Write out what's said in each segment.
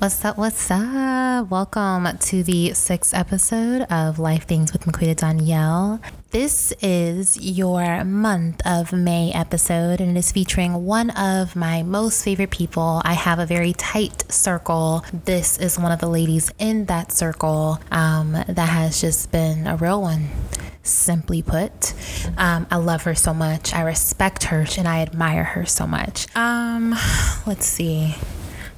What's up? What's up? Welcome to the sixth episode of Life Things with Maquita Donyel. This is your month of May episode, and it is featuring one of my most favorite people. I have a very tight circle. This is one of the ladies in that circle um, that has just been a real one simply put. Um, I love her so much. I respect her and I admire her so much. Um, let's see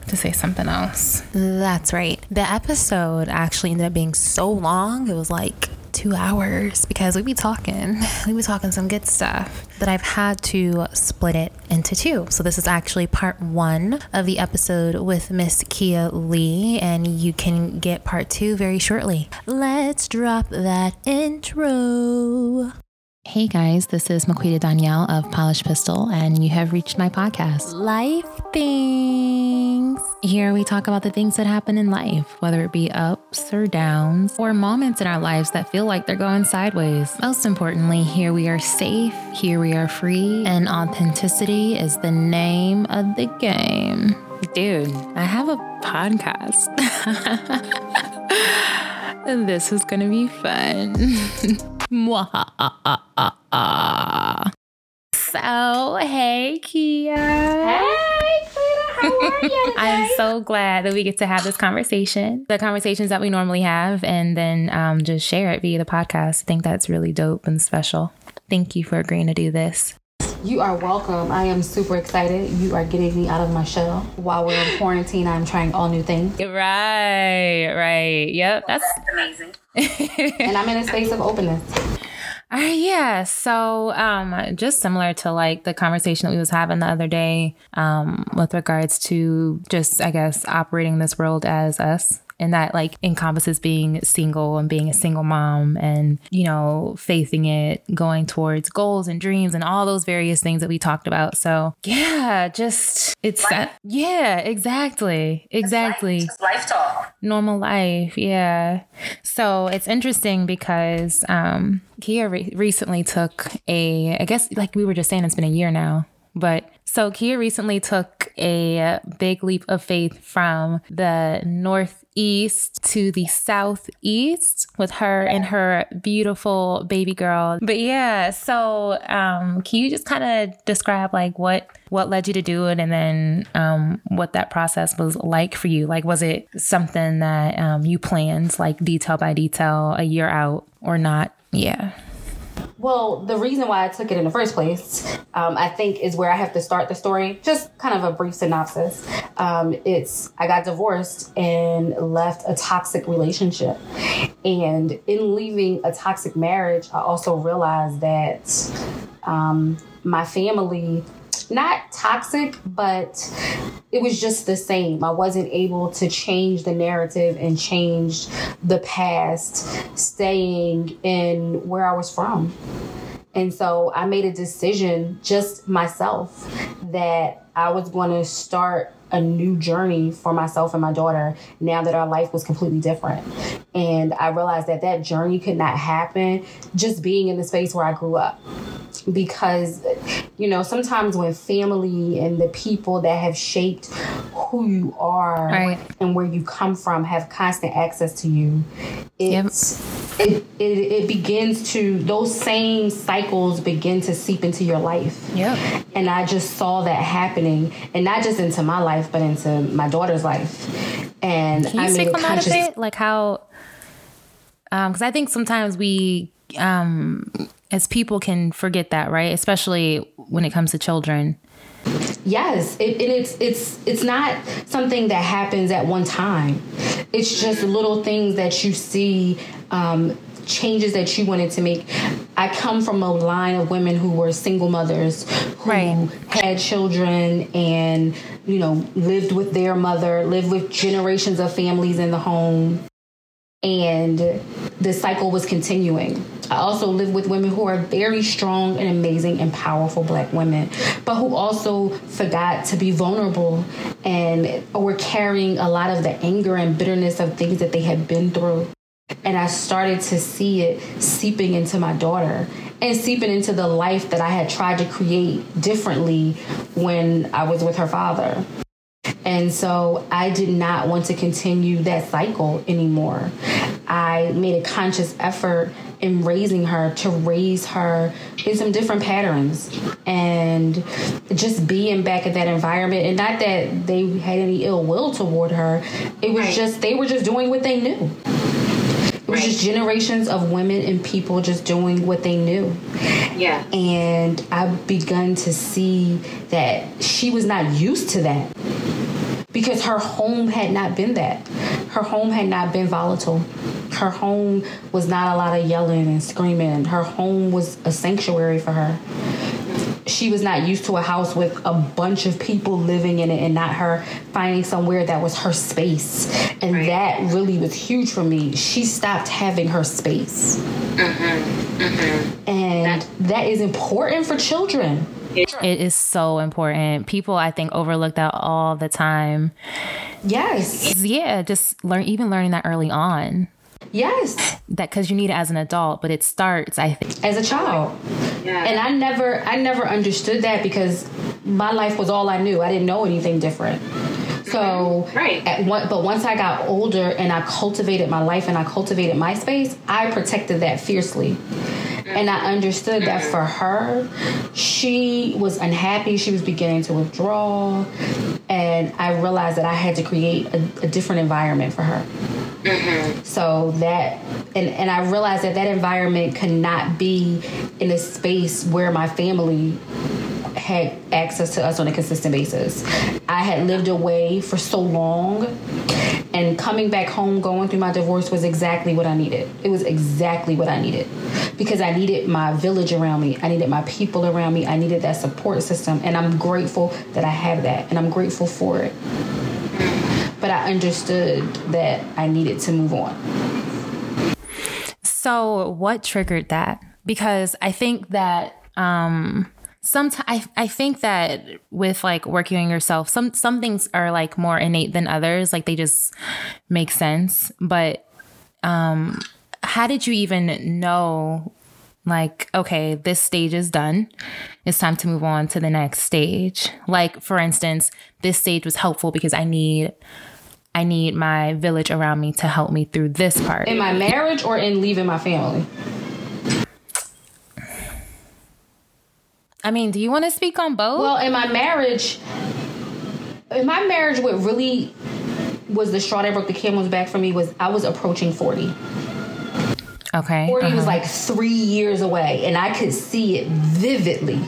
to say something else. That's right. The episode actually ended up being so long. It was like two hours because we'd be talking, We'd be talking some good stuff that I've had to split it into two. So this is actually part one of the episode with Miss Kiya Lee, and you can get part two very shortly. Let's drop that intro. Hey guys, this is Maquita Donyel of Polished Pistol, and you have reached my podcast, Life Things. Here we talk about the things that happen in life, whether it be ups or downs, or moments in our lives that feel like they're going sideways. Most importantly, here we are safe, here we are free, and authenticity is the name of the game. Dude, I have a podcast. this is gonna be fun. so, hey, Kiya. Hey, how are you? I'm so glad that we get to have this conversation, the conversations that we normally have, and then um, just share it via the podcast. I think that's really dope and special. Thank you for agreeing to do this. You are welcome. I am super excited. You are getting me out of my shell. While we're in quarantine, I'm trying all new things. Right, right. Yep, that's, that's amazing. and I'm in a space of openness. Uh, yeah. So, um, just similar to like the conversation that we was having the other day, um, with regards to just, I guess, operating this world as us and that like encompasses being single and being a single mom and you know facing it going towards goals and dreams and all those various things that we talked about. So yeah just it's that yeah exactly exactly. Life, life talk. Normal life yeah. So it's interesting because um Kiya re- recently took a i guess like we were just saying it's been a year now but so Kiya recently took a big leap of faith from the northeast to the southeast with her and her beautiful baby girl. But yeah, so um, can you just kind of describe like what what led you to do it, and then um, what that process was like for you? Like, was it something that um, you planned like detail by detail a year out or not? Yeah. Well, the reason why I took it in the first place, um, I think, is where I have to start the story. Just kind of a brief synopsis. Um, it's I got divorced and left a toxic relationship. And in leaving a toxic marriage, I also realized that um, my family not toxic, but it was just the same. I wasn't able to change the narrative and change the past, staying in where I was from. And so I made a decision just myself that I was going to start a new journey for myself and my daughter now that our life was completely different. And I realized that that journey could not happen just being in the space where I grew up because you know sometimes when family and the people that have shaped who you are right. and where you come from have constant access to you it's yep. it, it it begins to those same cycles begin to seep into your life yeah and i just saw that happening and not just into my life but into my daughter's life and Can you i made a conscious that a bit? like how um because i think sometimes we um as people can forget that, right? Especially when it comes to children. Yes, it, it, it's it's it's not something that happens at one time. It's just little things that you see, um, changes that you wanted to make. I come from a line of women who were single mothers who right. had children and you know lived with their mother, lived with generations of families in the home, and the cycle was continuing I also live with women who are very strong and amazing and powerful black women, but who also forgot to be vulnerable and were carrying a lot of the anger and bitterness of things that they had been through. And I started to see it seeping into my daughter and seeping into the life that I had tried to create differently when I was with her father. And so I did not want to continue that cycle anymore. I made a conscious effort in raising her to raise her in some different patterns and just being back in that environment and not that they had any ill will toward her it was Right. just they were just doing what they knew Right. just generations of women and people just doing what they knew Yeah. and I've begun to see that she was not used to that because her home had not been that. Her home had not been volatile. Her home was not a lot of yelling and screaming. Her home was a sanctuary for her. She was not used to a house with a bunch of people living in it and not her finding somewhere that was her space. And Right. that really was huge for me. She stopped having her space. Mm-hmm. Mm-hmm. And that is important for children. It is so important. People, I think, overlook that all the time. Yes. Yeah, just learn, even learning that early on. Yes. That because you need it as an adult, but it starts, I think. As a child. Yeah. And I never I never understood that because my life was all I knew. I didn't know anything different. So Right. at one, but once I got older and I cultivated my life and I cultivated my space, I protected that fiercely. And I understood that for her, she was unhappy. She was beginning to withdraw. And I realized that I had to create a, a different environment for her. Mm-hmm. So that, and, and I realized that that environment could not be in a space where my family had access to us on a consistent basis. I had lived away for so long, and coming back home, going through my divorce was exactly what I needed. It was exactly what I needed because I needed my village around me, I needed my people around me, I needed that support system, and I'm grateful that I have that, and I'm grateful for it. But I understood that I needed to move on. So, what triggered that? Because I think that um sometimes I, I think that with like working on yourself, some some things are like more innate than others. Like they just make sense. But um how did you even know like okay this stage is done it's time to move on to the next stage like for instance this stage was helpful because i need i need my village around me to help me through this part In my marriage or in leaving my family? I mean, do you want to speak on both? Well, in my marriage, in my marriage, what really was the straw that broke the camel's back for me was I was approaching 40. okay. 40 was uh-huh. like three years away, and I could see it vividly.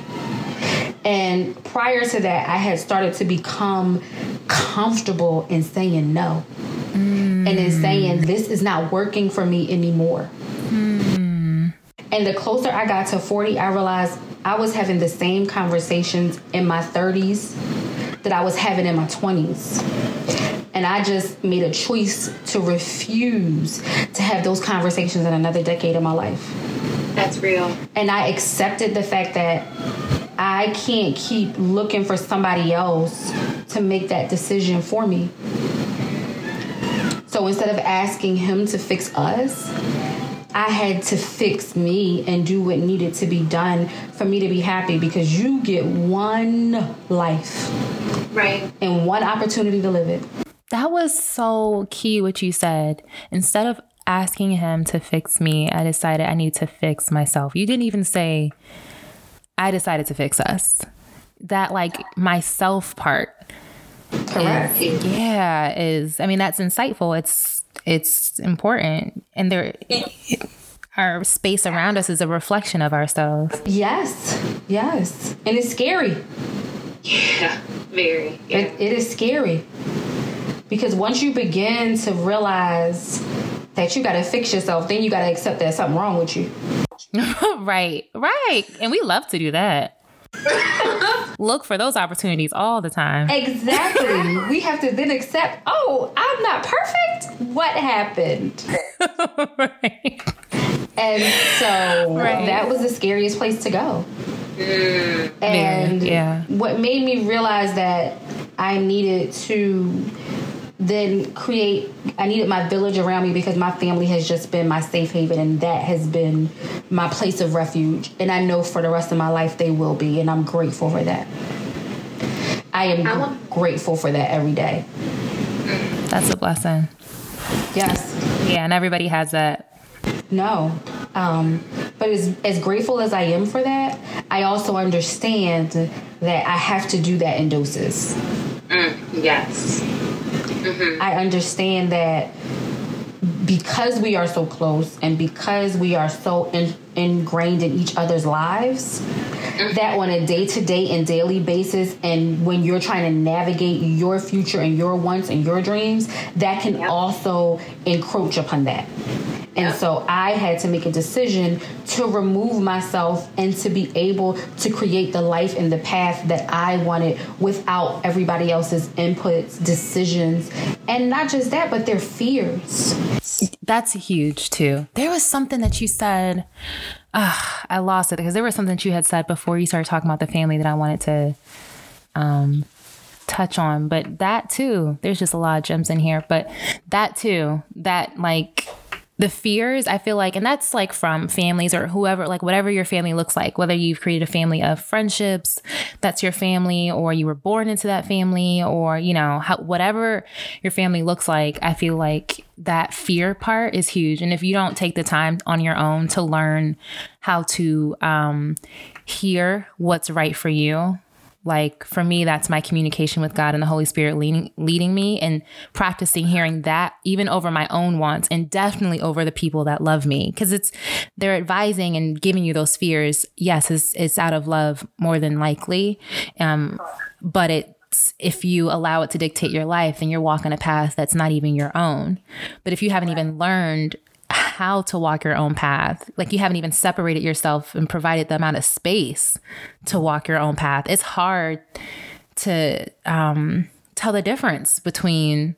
And prior to that, I had started to become comfortable in saying no. Mm. And in saying, this is not working for me anymore. Mm. And the closer I got to 40, I realized I was having the same conversations in my 30s that I was having in my 20s. And I just made a choice to refuse to have those conversations in another decade of my life. That's real. And I accepted the fact that I can't keep looking for somebody else to make that decision for me. So instead of asking him to fix us, I had to fix me and do what needed to be done for me to be happy because you get one life Right. and one opportunity to live it. that was so key what you said. Instead of asking him to fix me, I decided I need to fix myself. You didn't even say, I decided to fix us. That, like, myself part. Correct. Is, yeah, is, I mean, that's insightful. It's, it's important. And there, our space around us is a reflection of ourselves. Yes, yes. And it's scary. Yeah. Very. Yeah. It, it is scary because once you begin to realize that you got to fix yourself, then you got to accept that something wrong with you. right, right. And we love to do that. Look for those opportunities all the time. Exactly. we have to then accept, oh, I'm not perfect. What happened? right. And so Right. that was the scariest place to go. Mm. And yeah. what made me realize that I needed to then create I needed my village around me because my family has just been my safe haven and that has been my place of refuge and I know for the rest of my life they will be and I'm grateful for that. I am I want- grateful for that every day. That's a blessing. Yes. Yeah, and everybody has that. No. Um, but as, as grateful as I am for that, I also understand that I have to do that in doses. Mm, yes. Mm-hmm. I understand that because we are so close and because we are so in, ingrained in each other's lives, mm-hmm. that on a day to day and daily basis, and when you're trying to navigate your future and your wants and your dreams, that can Yep. also encroach upon that. And Yep. so I had to make a decision to remove myself and to be able to create the life and the path that I wanted without everybody else's inputs, decisions, and not just that, but their fears. That's huge too. There was something that you said. ah, I lost it because there was something that you had said before you started talking about the family that I wanted to um, touch on. But that too, there's just a lot of gems in here. But that too, that like the fears, I feel like, and that's like from families or whoever, like whatever your family looks like, whether you've created a family of friendships, that's your family, or you were born into that family, or, you know, how, whatever your family looks like, I feel like that fear part is huge. And if you don't take the time on your own to learn how to um, hear what's right for you, like for me that's my communication with god and the holy spirit leading leading me and practicing hearing that even over my own wants and definitely over the people that love me. Because it's they're advising and giving you those fears. Yes it's, it's out of love more than likely. Um, but it's if you allow it to dictate your life then you're walking a path that's not even your own. But if you haven't even learned how to walk your own path. Like you haven't even separated yourself and provided the amount of space to walk your own path. It's hard to um, tell the difference between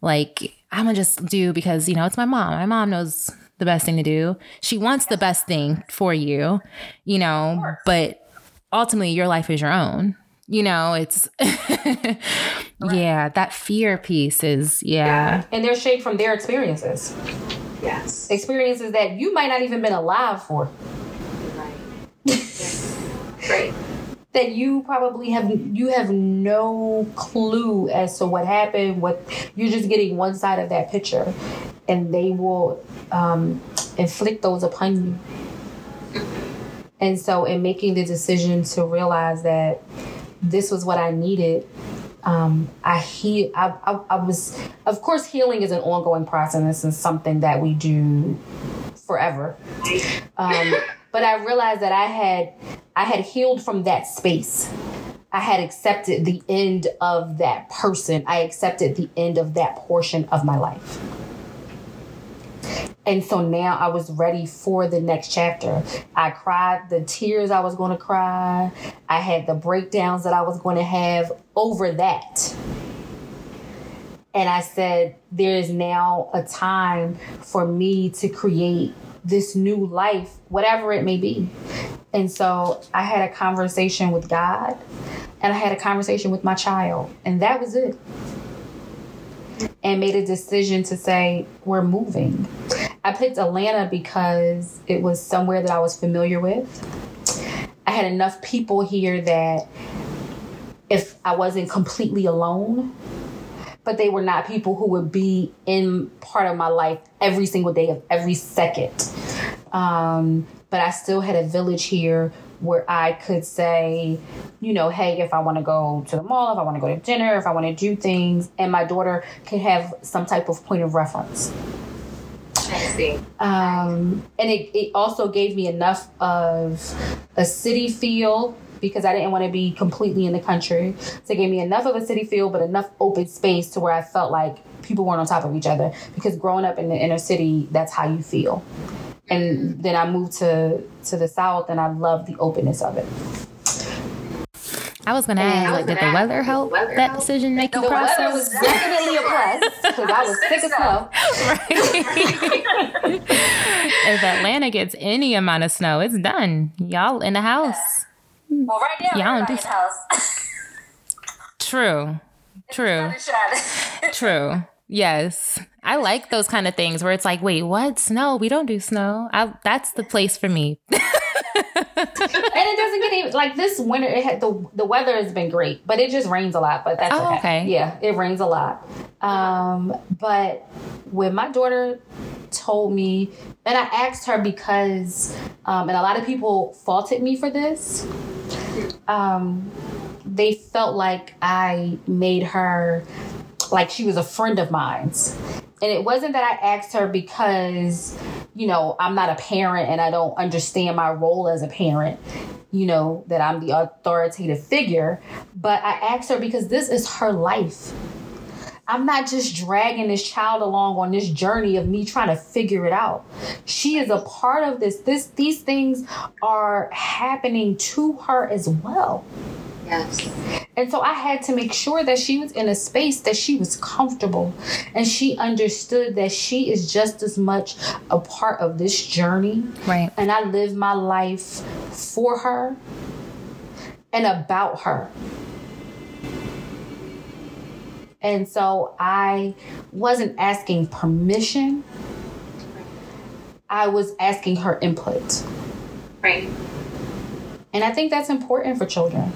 like I'm gonna just do because you know it's my mom. My mom knows the best thing to do. She wants the best thing for you, you know, but ultimately your life is your own. You know, it's yeah, that fear piece is yeah. And they're shaped from their experiences. Yes. Experiences that you might not even been alive for. Right. Yes. Right. that you probably have you have no clue as to what happened what you're just getting one side of that picture and they will um, inflict those upon you and so in making the decision to realize that this was what i needed um, I, he, I, I, I was, of course, healing is an ongoing process and something that we do forever. Um, but I realized that I had I had healed from that space. I had accepted the end of that person. I accepted the end of that portion of my life. And so now I was ready for the next chapter. I cried the tears I was going to cry. I had the breakdowns that I was going to have over that. And I said, there is now a time for me to create this new life, whatever it may be. And so I had a conversation with God and I had a conversation with my child, and that was it. And made a decision to say, we're moving. I picked Atlanta because it was somewhere that I was familiar with. I had enough people here that if I wasn't completely alone, but they were not people who would be in part of my life every single day of every second. Um, but I still had a village here where I could say, you know, hey, if I want to go to the mall, if I want to go to dinner, if I want to do things, and my daughter could have some type of point of reference. Um, and it, it also gave me enough of a city feel because I didn't want to be completely in the country. So it gave me enough of a city feel, but enough open space to where I felt like people weren't on top of each other. Because growing up in the inner city, that's how you feel. And then I moved to to the south, and I love the openness of it. I was gonna And- ask, like, did the weather help weather that decision making process? The process? weather was definitely a plus because I was sick as snow. if Atlanta gets any amount of snow, it's done. Y'all in the house. Well, right now, y'all in the house. True. True. True. Yes. I like those kind of things where it's like, wait, what? Snow? We don't do snow. I, that's the place for me. And it doesn't get even like this winter. It had the the weather has been great, but it just rains a lot. But that's Oh, okay. okay. Yeah, it rains a lot. Um, but when my daughter told me, and I asked her because, um, and a lot of people faulted me for this. Um, they felt like I made her like she was a friend of mine's. And it wasn't that I asked her because, you know, I'm not a parent and I don't understand my role as a parent, you know, that I'm the authoritative figure. But I asked her because this is her life. I'm not just dragging this child along on this journey of me trying to figure it out. She is a part of this. This these things are happening to her as well. Yes. And so I had to make sure that she was in a space that she was comfortable and she understood that she is just as much a part of this journey. Right. And I live my life for her and about her. And so I wasn't asking permission. I was asking her input. Right. And I think that's important for children.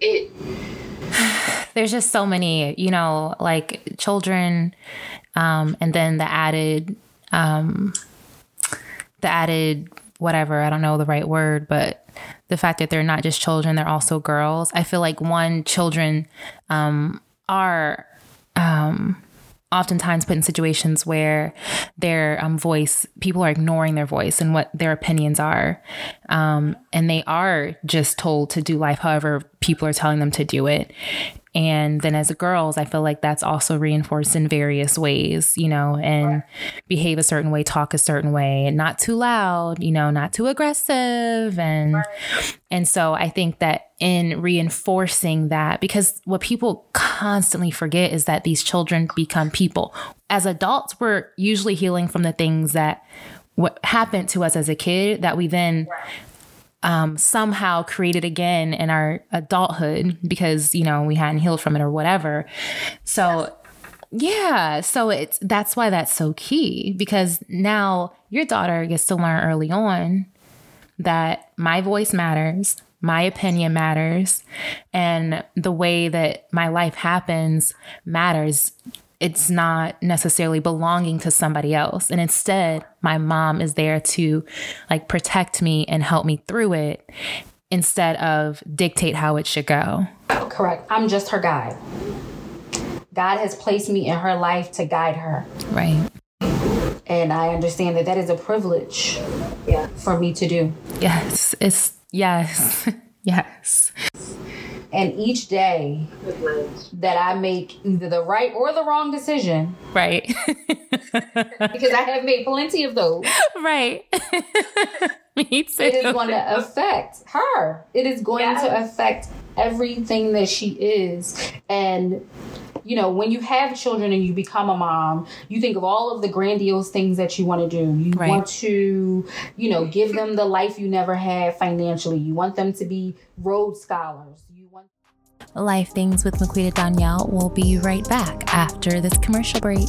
It. There's just so many, you know, like children, um, and then the added, um, the added whatever I don't know the right word, but the fact that they're not just children, they're also girls. I feel like one children um, are um, oftentimes put in situations where their um, voice, people are ignoring their voice and what their opinions are. Um, and they are just told to do life however people are telling them to do it. And then as girls, I feel like that's also reinforced in various ways, you know, and behave a certain way, talk a certain way, not too loud, you know, not too aggressive. And and so I think that in reinforcing that, because what people constantly forget is that these children become people. As adults, we're usually healing from the things that what happened to us as a kid that we then um, somehow created again in our adulthood because you know we hadn't healed from it or whatever. So yeah, so it's that's why that's so key because now your daughter gets to learn early on that my voice matters, my opinion matters, and the way that my life happens matters. It's not necessarily belonging to somebody else. And instead, my mom is there to like protect me and help me through it instead of dictate how it should go. Correct. I'm just her guide. God has placed me in her life to guide her. Right. And I understand that that is a privilege Yeah. for me to do. Yes. It's yes. yes. And each day that I make either the right or the wrong decision, Right. because I have made plenty of those, right. me too. it is going to affect her. It is going to affect everything that she is. And you know, when you have children and you become a mom, you think of all of the grandiose things that you want to do. You Right. want to, you know, give them the life you never had financially. You want them to be Rhodes scholars. Life Things with Maquita Donyel will be right back after this commercial break.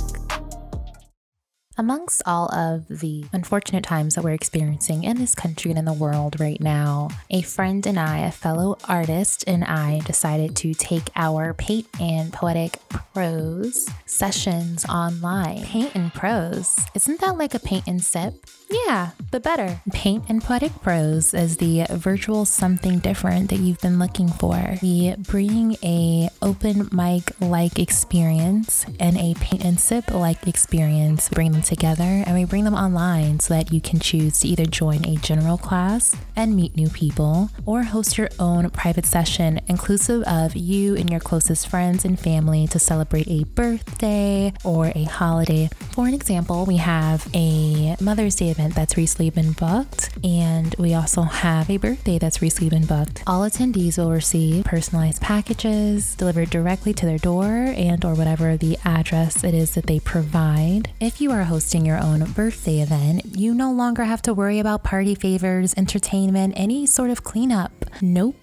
Amongst all of the unfortunate times that we're experiencing in this country and in the world right now, a friend and I, a fellow artist, and I decided to take our paint and poetic prose sessions online. Paint and prose. Isn't that like a paint and sip? Yeah, but better. Paint and Poetic Prose is the virtual something different that you've been looking for. We bring a open mic like experience and a paint and sip like experience, bring them together, and we bring them online so that you can choose to either join a general class and meet new people or host your own private session inclusive of you and your closest friends and family to celebrate a birthday or a holiday. For an example, we have a Mother's Day event that's recently been booked, and we also have a birthday that's recently been booked. All attendees will receive personalized packages delivered directly to their door and or whatever the address it is that they provide. If you are hosting your own birthday event, you no longer have to worry about party favors, entertainment, any sort of cleanup. Nope.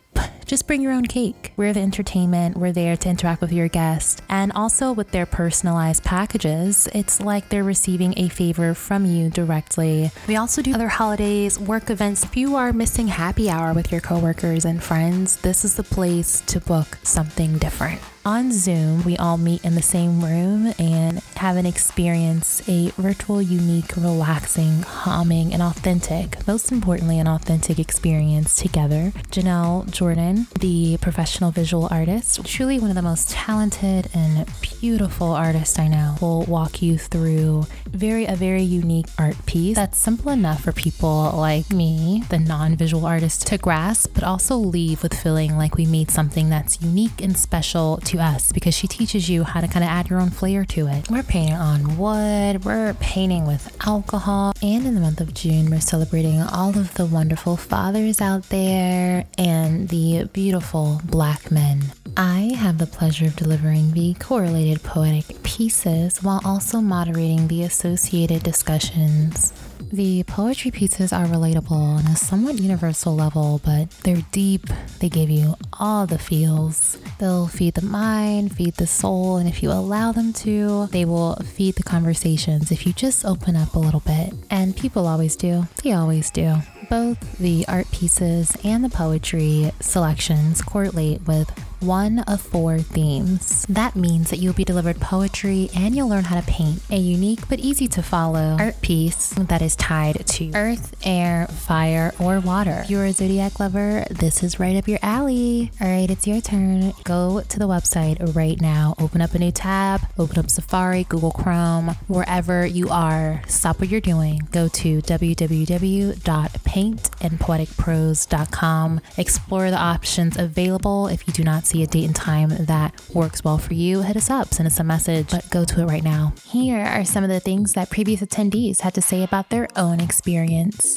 just bring your own cake. We're the entertainment, we're there to interact with your guest. And also with their personalized packages, it's like they're receiving a favor from you directly. We also do other holidays, work events. If you are missing happy hour with your coworkers and friends, this is the place to book something different on Zoom, we all meet in the same room and have an experience, a virtual, unique, relaxing, calming, and authentic, most importantly, an authentic experience together. Janelle Jordan, the professional visual artist, truly one of the most talented and beautiful artists I know, will walk you through very a very unique art piece that's simple enough for people like me, the non-visual artist, to grasp, but also leave with feeling like we made something that's unique and special to us because she teaches you how to kind of add your own flair to it. We're painting on wood, we're painting with alcohol, and in the month of June, we're celebrating all of the wonderful fathers out there and the beautiful black men. I have the pleasure of delivering the correlated poetic pieces while also moderating the associated discussions. The poetry pieces are relatable on a somewhat universal level, but they're deep. They give you all the feels. They'll feed the mind, feed the soul, and if you allow them to, they will feed the conversations if you just open up a little bit. And people always do. They always do. Both the art pieces and the poetry selections correlate with one of four themes. That means that you'll be delivered poetry and you'll learn how to paint a unique but easy to follow art piece that is tied to earth, air, fire, or water. If you're a zodiac lover, this is right up your alley. All right, it's your turn. Go to the website right now, open up a new tab, open up Safari, Google Chrome, wherever you are. Stop what you're doing. Go to www.paintandpoeticprose.com. Explore the options available if you do not see a date and time that works well for you, hit us up, send us a message, but go to it right now. Here are some of the things that previous attendees had to say about their own experience.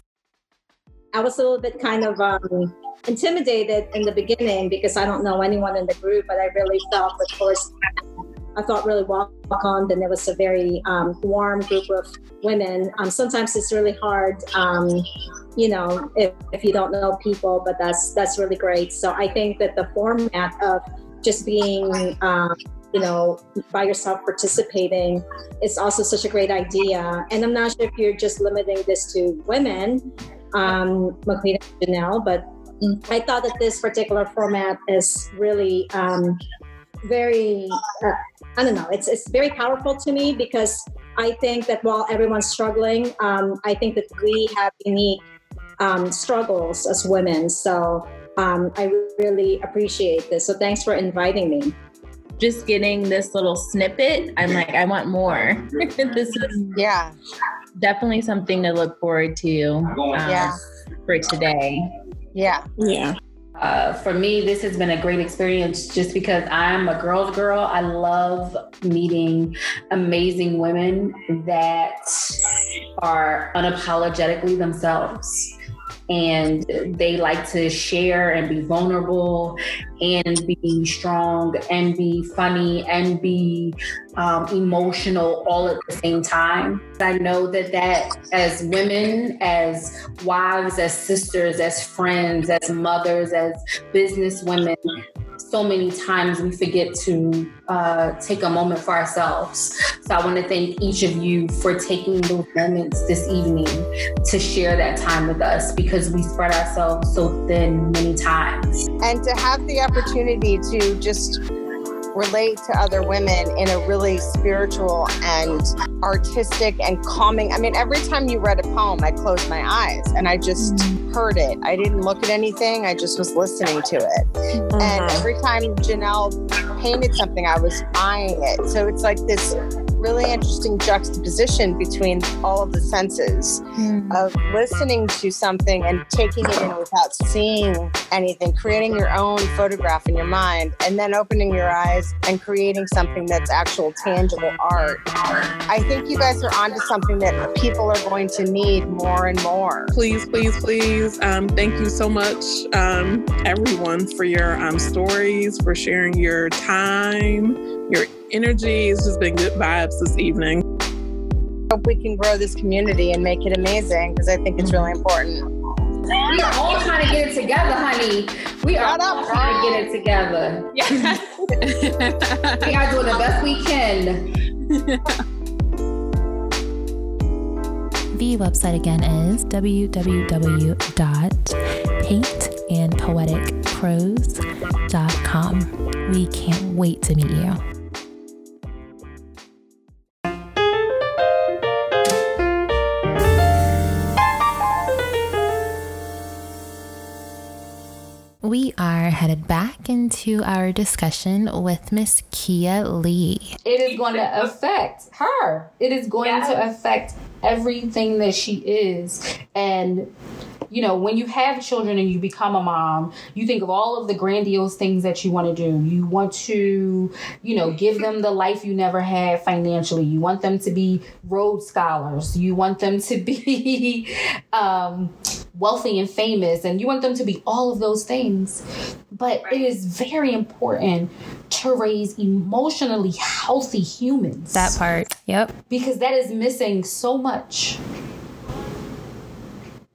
I was a little bit kind of um, intimidated in the beginning because I don't know anyone in the group, but I really felt, of course, I felt really welcomed, and it was a very um, warm group of women. Um, sometimes it's really hard, um, you know, if, if you don't know people, but that's that's really great. So I think that the format of just being um, you know, by yourself participating is also such a great idea. And I'm not sure if you're just limiting this to women, um, Maquita and Janelle, but I thought that this particular format is really um, very, uh, I don't know, it's, it's very powerful to me because I think that while everyone's struggling, um, I think that we have unique um, struggles as women. So um, I really appreciate this. So thanks for inviting me just getting this little snippet, I'm like, I want more. this is yeah, definitely something to look forward to um, yeah. for today. Yeah, yeah. Uh, for me, this has been a great experience just because I'm a girl's girl. I love meeting amazing women that are unapologetically themselves and they like to share and be vulnerable and be strong and be funny and be um, emotional all at the same time. I know that that as women, as wives, as sisters, as friends, as mothers, as business women, so many times we forget to uh, take a moment for ourselves. So I want to thank each of you for taking those moments this evening to share that time with us because we spread ourselves so thin many times. And to have the opportunity to just relate to other women in a really spiritual and artistic and calming. I mean, every time you read a poem, I closed my eyes and I just mm-hmm. heard it. I didn't look at anything, I just was listening to it. Mm-hmm. And every time Janelle painted something, I was eyeing it. So it's like this really interesting juxtaposition between all of the senses mm. of listening to something and taking it in without seeing anything, creating your own photograph in your mind, and then opening your eyes and creating something that's actual tangible art. I think you guys are onto something that people are going to need more and more. Please, please, please. Um, thank you so much, um, everyone, for your um, stories, for sharing your time, your energy. It's just been good vibes this evening. Hope we can grow this community and make it amazing because I think it's really important. We are all trying to get it together, honey. We are Shut up, all trying to get it together. Yes. We are doing the best we can. The website again is www.paintandpoeticprose.com. We can't wait to meet you. We are headed back into our discussion with Miss Kiya Lee. It is going to affect her. It is going to affect everything that she is. And you know, when you have children and you become a mom, you think of all of the grandiose things that you want to do. You want to, you know, give them the life you never had financially. You want them to be Rhodes scholars. You want them to be um, wealthy and famous, and you want them to be all of those things. But it is very important to raise emotionally healthy humans. That part. Yep. because that is missing so much.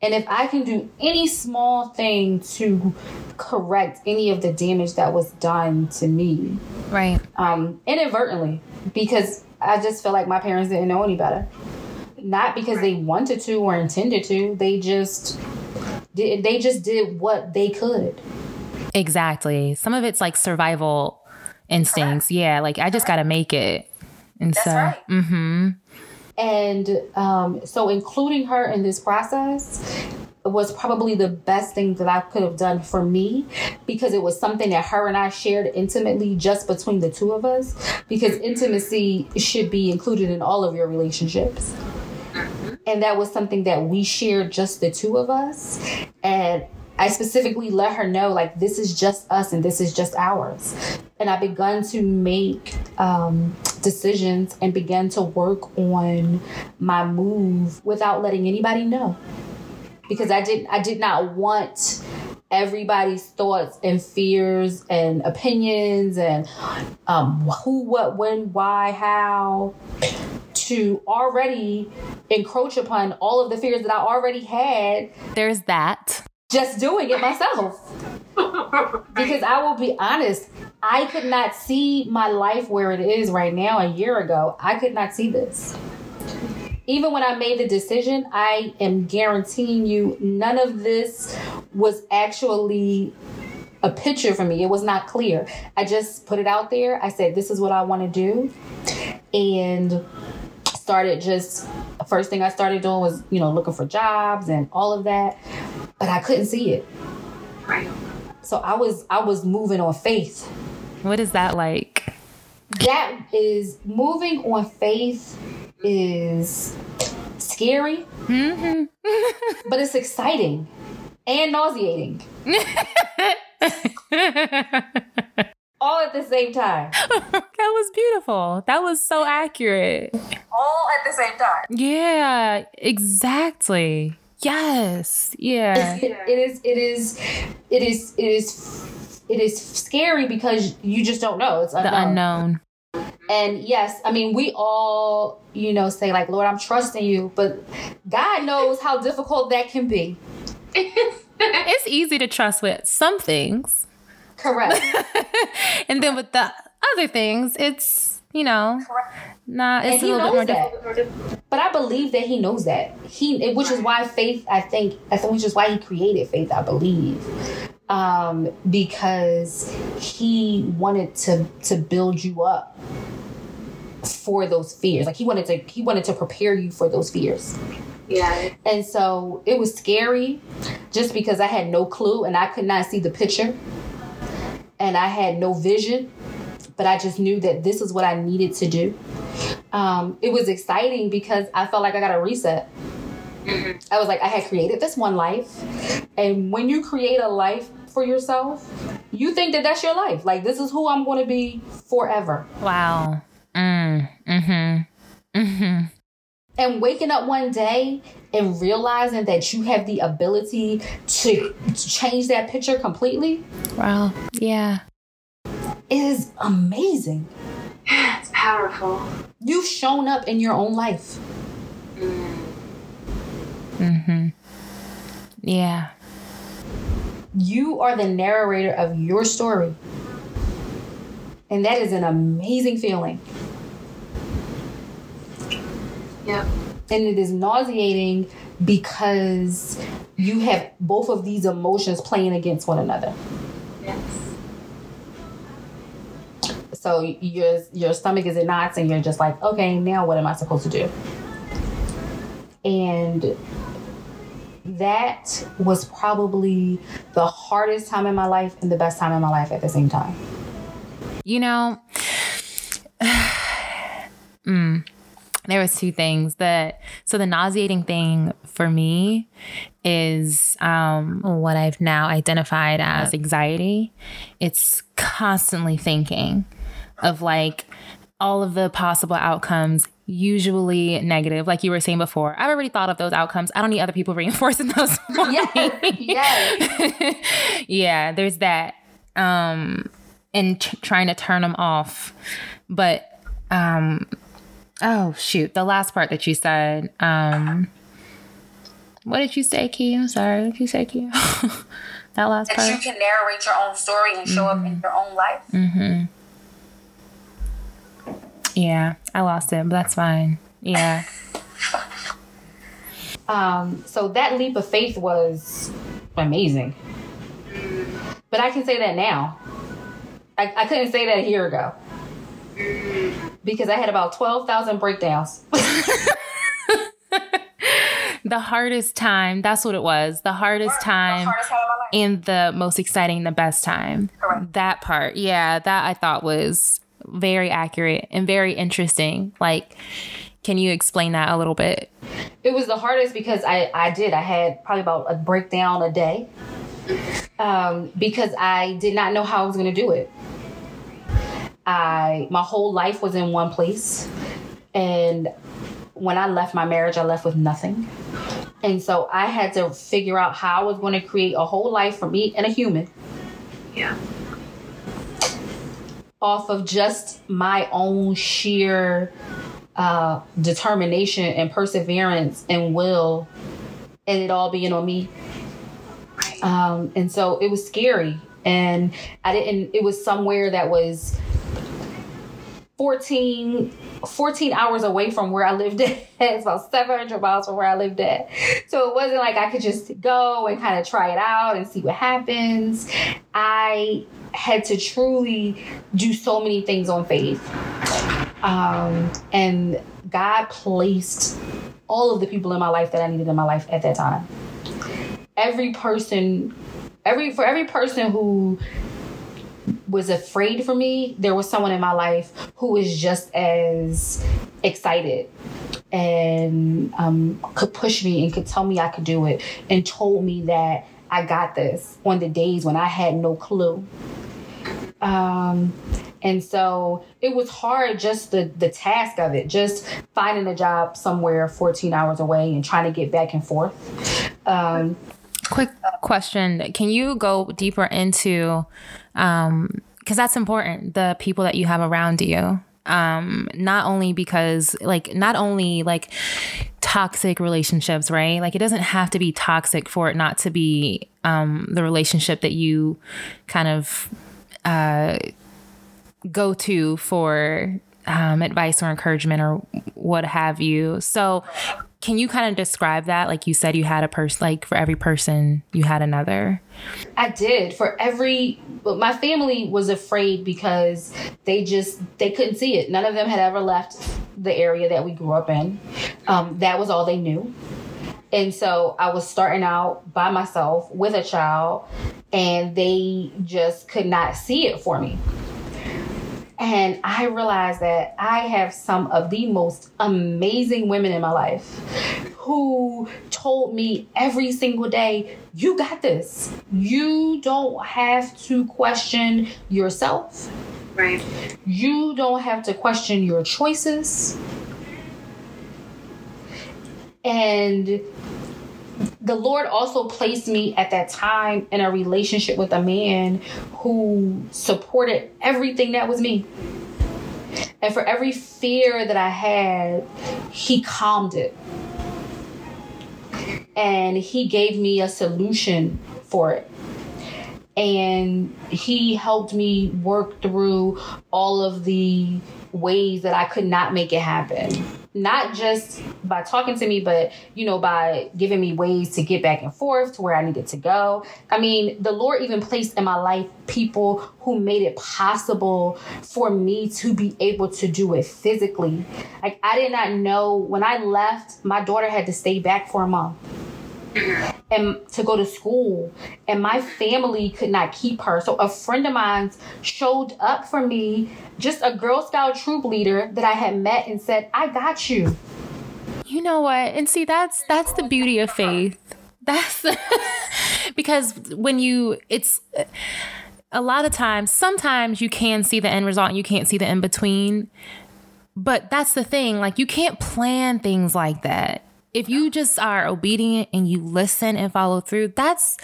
And if I can do any small thing to correct any of the damage that was done to me, Right. um, inadvertently, because I just feel like my parents didn't know any better. Not because they wanted to or intended to, they just did. They just did what they could. Exactly. Some of it's like survival instincts. Yeah. Like I just got to make it. And so, right. mm-hmm. And um, so, including her in this process was probably the best thing that I could have done for me because it was something that her and I shared intimately just between the two of us. Because intimacy should be included in all of your relationships. And that was something that we shared just the two of us. And I specifically let her know, like, this is just us and this is just ours. And I begun to make um, decisions and began to work on my move without letting anybody know. Because I did I did not want everybody's thoughts and fears and opinions and um, who, what, when, why, how to already encroach upon all of the fears that I already had There's that. Just doing it myself. because I will be honest, I could not see my life where it is right now a year ago. I could not see this. Even when I made the decision, I am guaranteeing you none of this was actually a picture for me. It was not clear. I just put it out there. I said, This is what I want to do. And started just first thing I started doing was, you know, looking for jobs and all of that. But I couldn't see it. Right. So I was I was moving on faith. What is that like? That is moving on faith is scary, Mm-hmm. but it's exciting and nauseating all at the same time. that was beautiful. That was so accurate. All at the same time. Yeah, exactly. Yes. Yeah. It, it is it is it is it is it is scary because you just don't know. It's The unknown. And yes, I mean, we all, you know, say, like, Lord, I'm trusting you, but God knows how difficult that can be. It's easy to trust with some things. Correct. and then with the other things, it's, you know, not, and it's a little bit more knows difficult. But I believe that he knows that. He, which is why faith, I think, I think, which is why he created faith, I believe. Um, because he wanted to to build you up for those fears. Like he wanted to he wanted to prepare you for those fears. Yeah. And so it was scary just because I had no clue and I could not see the picture. And I had no vision, but I just knew that this is what I needed to do. Um, it was exciting because I felt like I got a reset. I was like, I had created this one life. And when you create a life for yourself, you think that that's your life. Like, this is who I'm going to be forever. Wow. Mm. Mm-hmm. Mm-hmm. and waking up one day and realizing that you have the ability to, to change that picture completely Wow. Yeah. Is amazing. It's powerful. You've shown up in your own life. Mm-hmm. Yeah. You are the narrator of your story. And that is an amazing feeling. Yep. And it is nauseating because you have both of these emotions playing against one another. Yes. So your your stomach is in knots, and you're just like, okay, now what am I supposed to do? And that was probably the hardest time in my life and the best time in my life at the same time. You know, mm, there was two things that so the nauseating thing for me is um, what I've now identified as anxiety. It's constantly thinking of like all of the possible outcomes usually negative like you were saying before. I've already thought of those outcomes. I don't need other people reinforcing those for Yeah, yes. yeah there's that um and t- trying to turn them off. But um oh shoot the last part that you said um what did you say key? I'm sorry what did you say key? That last part That you can narrate your own story and show up in your own life. mm-hmm yeah i lost it but that's fine yeah Um, so that leap of faith was amazing. But I can say that now. I, I couldn't say that a year ago. Because I had about 12,000 breakdowns. the hardest time that's what it was the hardest time Hardest time and the most exciting the best time Correct. that part yeah that i thought was very accurate and very interesting like can you explain that a little bit it was the hardest because I, I did. I had probably about a breakdown a day. Um, because I did not know how I was gonna do it. I my whole life was in one place. And when I left my marriage, I left with nothing. And so I had to figure out how I was going to create a whole life for me and a human Yeah. Off of just my own sheer uh, determination and perseverance and will, and it all being on me. Um, and so it was scary. And I didn't, it was somewhere that was 14, 14 hours away from where I lived at. it's about 700 miles from where I lived at. So it wasn't like I could just go and kind of try it out and see what happens. I had to truly do so many things on faith. Um, and God placed all of the people in my life that I needed in my life at that time. Every person, every for every person who was afraid for me, there was someone in my life who was just as excited and um, could push me and could tell me I could do it and told me that I got this on the days when I had no clue. Um, and so it was hard just the the task of it, just finding a job somewhere 14 hours away and trying to get back and forth. Um, quick question can you go deeper into um because that's important the people that you have around you um not only because like not only like toxic relationships right like it doesn't have to be toxic for it not to be um the relationship that you kind of uh go to for um, advice or encouragement or what have you. So, can you kind of describe that? Like you said, you had a person, like for every person, you had another. I did for every but my family was afraid because they just they couldn't see it. None of them had ever left the area that we grew up in. Um, that was all they knew. And so I was starting out by myself with a child, and they just could not see it for me. And I realized that I have some of the most amazing women in my life who told me every single day, You got this. You don't have to question yourself. Right. You don't have to question your choices. And the Lord also placed me at that time in a relationship with a man who supported everything that was me. And for every fear that I had, he calmed it. And he gave me a solution for it. and he helped me work through all of the ways that I could not make it happen. Not just by talking to me, but you know, by giving me ways to get back and forth to where I needed to go. I mean, the Lord even placed in my life people who made it possible for me to be able to do it physically. Like I did not know when I left, my daughter had to stay back for a month and to go to school and my family could not keep her so a friend of mine showed up for me just a girl scout troop leader that i had met and said i got you You know what? And see, that's that's the beauty of faith. That's because when you, it's a lot of times. Sometimes you can see the end result, and you can't see the in between. But that's the thing. Like you can't plan things like that. If you just are obedient and you listen and follow through, that's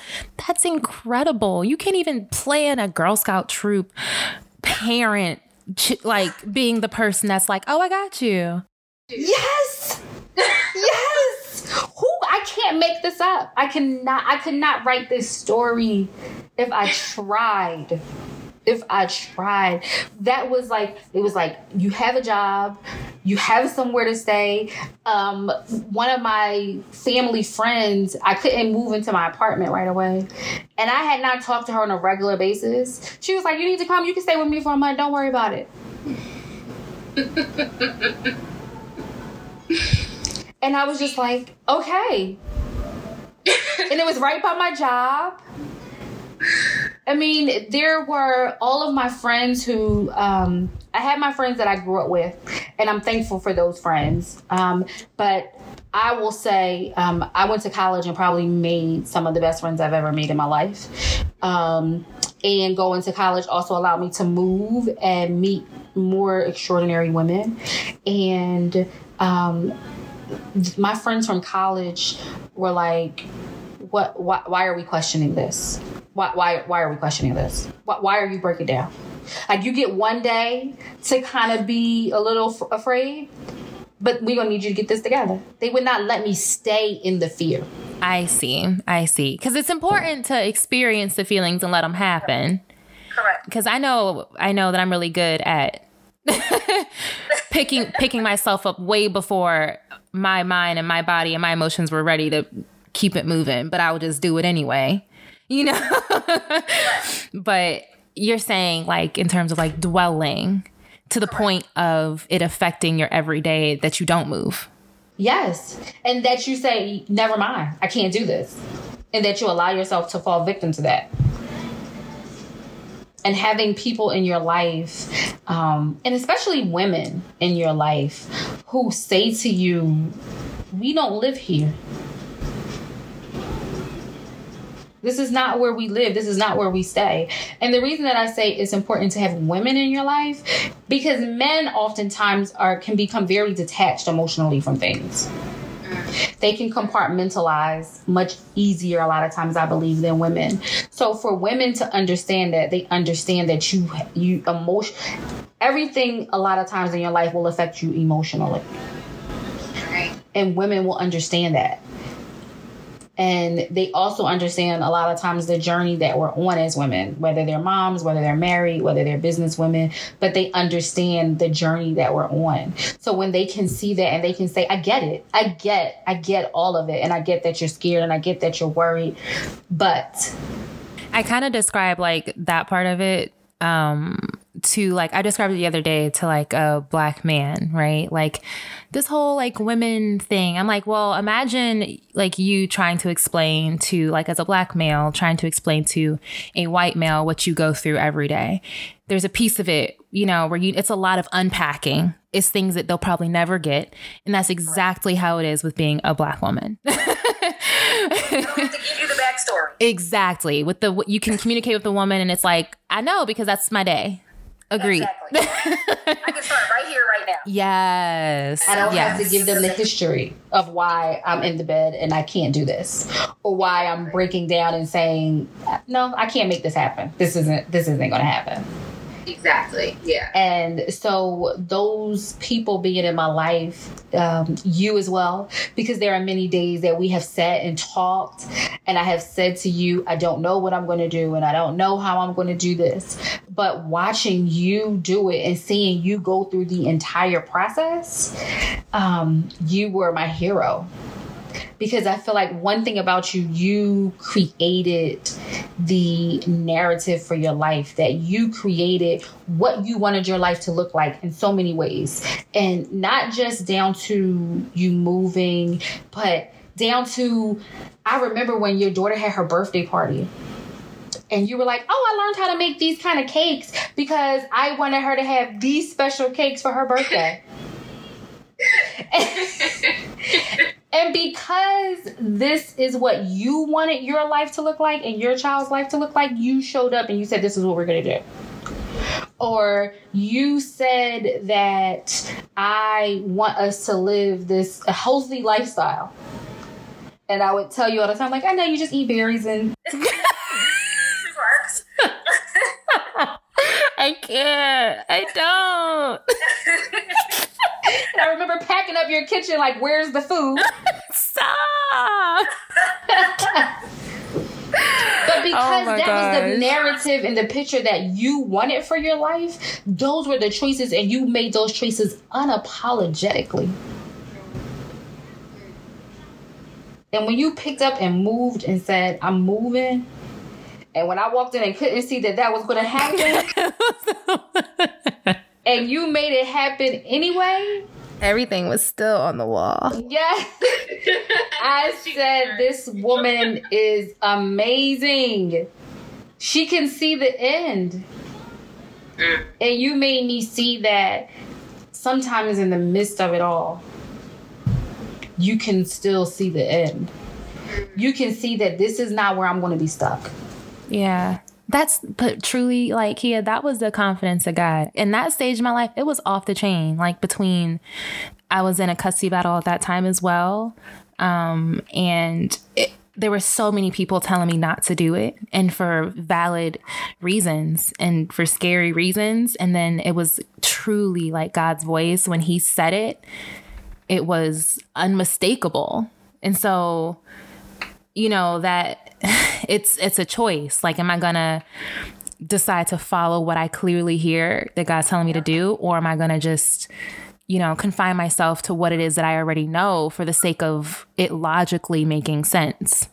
that's incredible. You can't even plan a Girl Scout troop parent like being the person that's like, "Oh, I got you." yes yes who i can't make this up i cannot i could not write this story if i tried if I tried. That was like it was like you have a job, you have somewhere to stay. Um, one of my family friends, I couldn't move into my apartment right away, and I had not talked to her on a regular basis. She was like, "You need to come. You can stay with me for a month. Don't worry about it." and I was just like, "Okay." and it was right by my job. I mean, there were all of my friends who um, I had my friends that I grew up with, and I'm thankful for those friends. Um, but I will say, um, I went to college and probably made some of the best friends I've ever made in my life. Um, and going to college also allowed me to move and meet more extraordinary women. And um, my friends from college were like, "What? Why, why are we questioning this?" Why, why, why are we questioning this? Why, why are you breaking down? Like you get one day to kind of be a little f- afraid, but we're gonna need you to get this together. They would not let me stay in the fear. I see. I see. Because it's important to experience the feelings and let them happen. Correct. Because I know, I know that I'm really good at picking picking myself up way before my mind and my body and my emotions were ready to keep it moving. But I would just do it anyway. You know. but you're saying like in terms of like dwelling to the point of it affecting your everyday that you don't move. Yes, and that you say, "Never mind, I can't do this," and that you allow yourself to fall victim to that. And having people in your life, um, and especially women in your life, who say to you, "We don't live here." This is not where we live. This is not where we stay. And the reason that I say it's important to have women in your life because men oftentimes are can become very detached emotionally from things. They can compartmentalize much easier a lot of times I believe than women. So for women to understand that they understand that you you emotion everything a lot of times in your life will affect you emotionally. And women will understand that and they also understand a lot of times the journey that we're on as women whether they're moms whether they're married whether they're business women but they understand the journey that we're on. So when they can see that and they can say i get it. I get i get all of it. And i get that you're scared and i get that you're worried. But I kind of describe like that part of it um to like I described it the other day to like a black man, right? Like this whole like women thing. I'm like, well, imagine like you trying to explain to like as a black male trying to explain to a white male what you go through every day. There's a piece of it, you know, where you it's a lot of unpacking. It's things that they'll probably never get, and that's exactly how it is with being a black woman. I don't have to give you the backstory. Exactly. With the you can communicate with the woman and it's like, I know because that's my day. Agreed. Exactly. I can start right here, right now. yes. I don't yes. have to give them the history of why I'm in the bed and I can't do this, or why I'm breaking down and saying, "No, I can't make this happen. This isn't. This isn't going to happen." Exactly. Yeah. And so those people being in my life, um, you as well, because there are many days that we have sat and talked, and I have said to you, I don't know what I'm going to do, and I don't know how I'm going to do this. But watching you do it and seeing you go through the entire process, um, you were my hero because I feel like one thing about you, you created the narrative for your life, that you created what you wanted your life to look like in so many ways. And not just down to you moving, but down to I remember when your daughter had her birthday party and you were like, "Oh, I learned how to make these kind of cakes because I wanted her to have these special cakes for her birthday." and because this is what you wanted your life to look like and your child's life to look like, you showed up and you said, "This is what we're going to do." Or you said that I want us to live this healthy lifestyle. And I would tell you all the time, like, I know you just eat berries and I can't. I don't. And I remember packing up your kitchen, like, where's the food? Stop. But oh because Oh that was the narrative and the picture that you wanted for your life, those were the choices, and you made those choices unapologetically. And when you picked up and moved and said, I'm moving, and when I walked in and couldn't see that that was going to happen, and you made it happen anyway, Everything was still on the wall. Yes. I said this woman is amazing. She can see the end. Mm. And you made me see that sometimes in the midst of it all, you can still see the end. Mm. You can see that this is not where I'm going to be stuck. Yeah. That's but truly like Kiya, that was the confidence of God. In that stage of my life, it was off the chain. Like between I was in a custody battle at that time as well. Um and it, there were so many people telling me not to do it and for valid reasons and for scary reasons and then it was truly like God's voice when he said it it was unmistakable. And so you know that it's it's a choice like am i gonna decide to follow what i clearly hear that god's telling me to do or am i gonna just you know confine myself to what it is that i already know for the sake of it logically making sense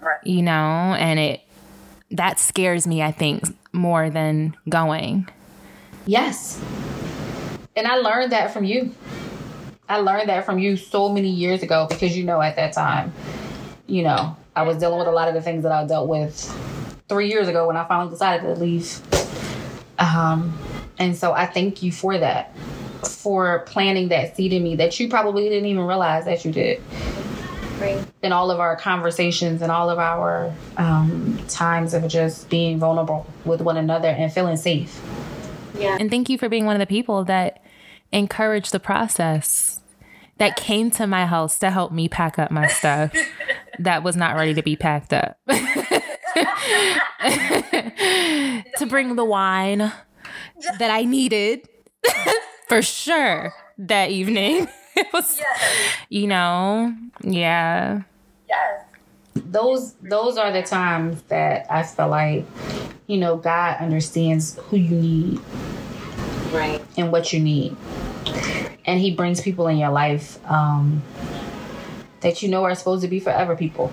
Right. you know and it that scares me i think more than going Yes. And I learned that from you. I learned that from you so many years ago because you know at that time, you know, I was dealing with a lot of the things that I dealt with three years ago when I finally decided to leave. Um, and so I thank you for that, for planting that seed in me that you probably didn't even realize that you did. Right. In all of our conversations and all of our um, times of just being vulnerable with one another and feeling safe. Yeah. And thank you for being one of the people that encouraged the process, that came to my house to help me pack up my stuff that was not ready to be packed up. to bring the wine that I needed for sure that evening. It was, you know, yeah. Yes. those those are the times that I feel like you know God understands who you need Right. and what you need, and He brings people in your life um, that you know are supposed to be forever people.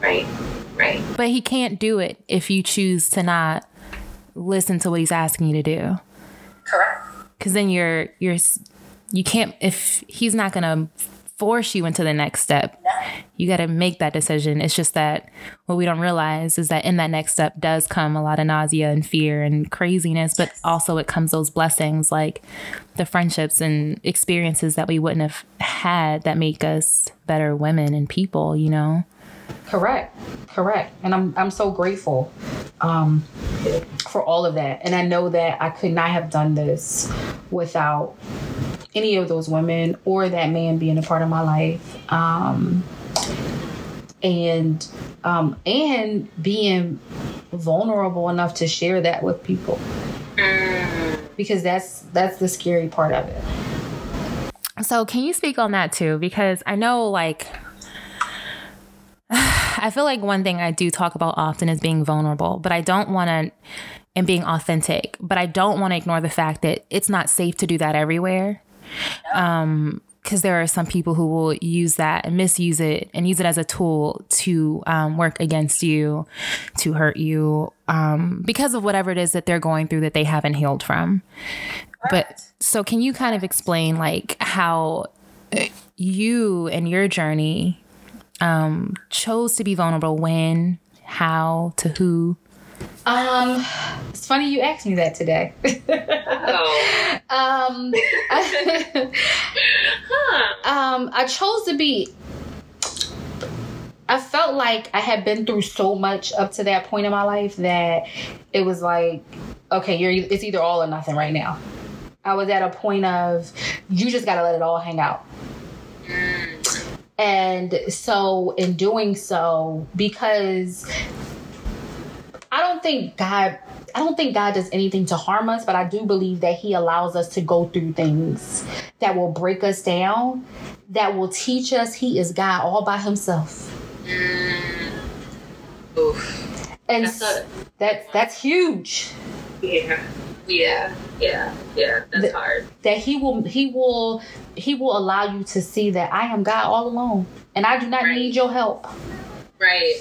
Right. Right. But he can't do it if you choose to not listen to what he's asking you to do. Correct. because then you're you're you can't if he's not gonna force went to the next step. You got to make that decision. It's just that what we don't realize is that in that next step does come a lot of nausea and fear and craziness but also it comes those blessings like the friendships and experiences that we wouldn't have had that make us better women and people you know Correct, correct, and I'm I'm so grateful um, for all of that, and I know that I could not have done this without any of those women or that man being a part of my life, um, and um, and being vulnerable enough to share that with people. Because that's that's the scary part of it. So, can you speak on that too? Because I know, like, I feel like one thing I do talk about often is being vulnerable, but I don't want to, and being authentic, but I don't want to ignore the fact that it's not safe to do that everywhere. Um, because there are some people who will use that and misuse it and use it as a tool to um, work against you, to hurt you, um, because of whatever it is that they're going through that they haven't healed from. But so, can you kind of explain like how you and your journey um, chose to be vulnerable? When, how, to who? Um, it's funny you asked me that today. Oh. um, um, I chose to be. I felt like I had been through so much up to that point in my life that it was like, okay, you're it's either all or nothing right now. I was at a point of you just got to let it all hang out. And so, in doing so, because I don't think God I don't think God does anything to harm us, but I do believe that He allows us to go through things that will break us down, that will teach us He is God all by Himself. Mm. Oof. And That's a- that's that's huge. Yeah. Yeah. Yeah. Yeah. That's The- hard. That He will He will He will allow you to see that I am God all alone, and I do not Right. need your help. Right.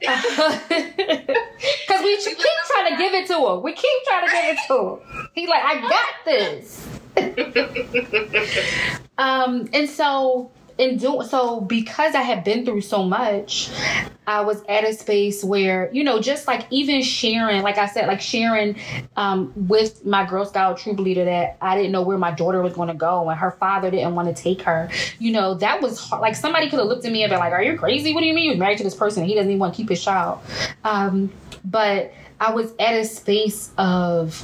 Because we keep trying to give it to him. We keep trying to give it to him. He's like, I got this. um, and so in doing so, because I had been through so much, I was at a space where you know, just like even sharing, like I said, like sharing um, with my Girl Scout troop leader that I didn't know where my daughter was going to go, and her father didn't want to take her. You know, that was hard. like somebody could have looked at me and been like, "Are you crazy? What do you mean you're married to this person? And he doesn't even want to keep his child." Um, but I was at a space of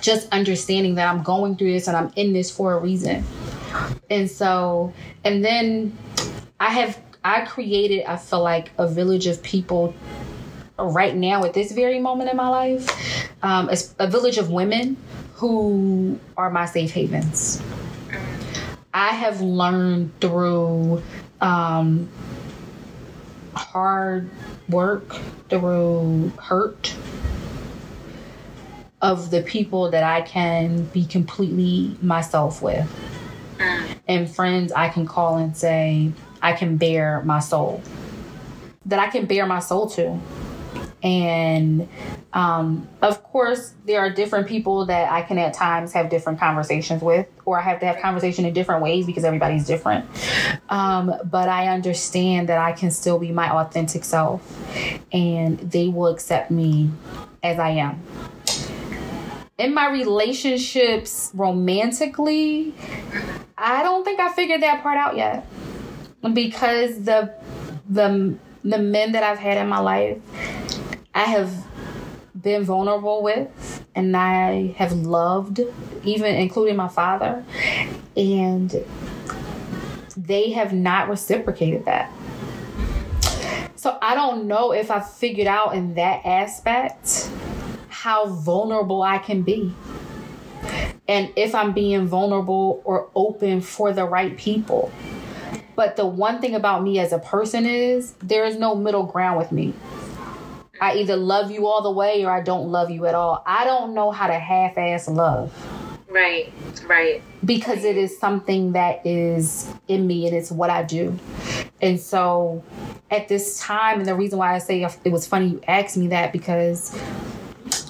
just understanding that I'm going through this and I'm in this for a reason. And so, and then I have, I created, I feel like, a village of people right now at this very moment in my life. Um, it's a village of women who are my safe havens. I have learned through um, hard work, through hurt, of the people that I can be completely myself with. And friends I can call and say, I can bear my soul. That I can bear my soul to. And um, of course, there are different people that I can at times have different conversations with, or I have to have conversation in different ways because everybody's different. Um, but I understand that I can still be my authentic self, and they will accept me as I am in my relationships romantically, I don't think I figured that part out yet. Because the the the men that I've had in my life, I have been vulnerable with and I have loved, even including my father, and they have not reciprocated that. So I don't know if I figured out in that aspect how vulnerable I can be. And if I'm being vulnerable or open for the right people. But the one thing about me as a person is there is no middle ground with me. I either love you all the way or I don't love you at all. I don't know how to half ass love Right. Right. because it is something that is in me and it's what I do. And so at this time, and the reason why I say it was funny you asked me that because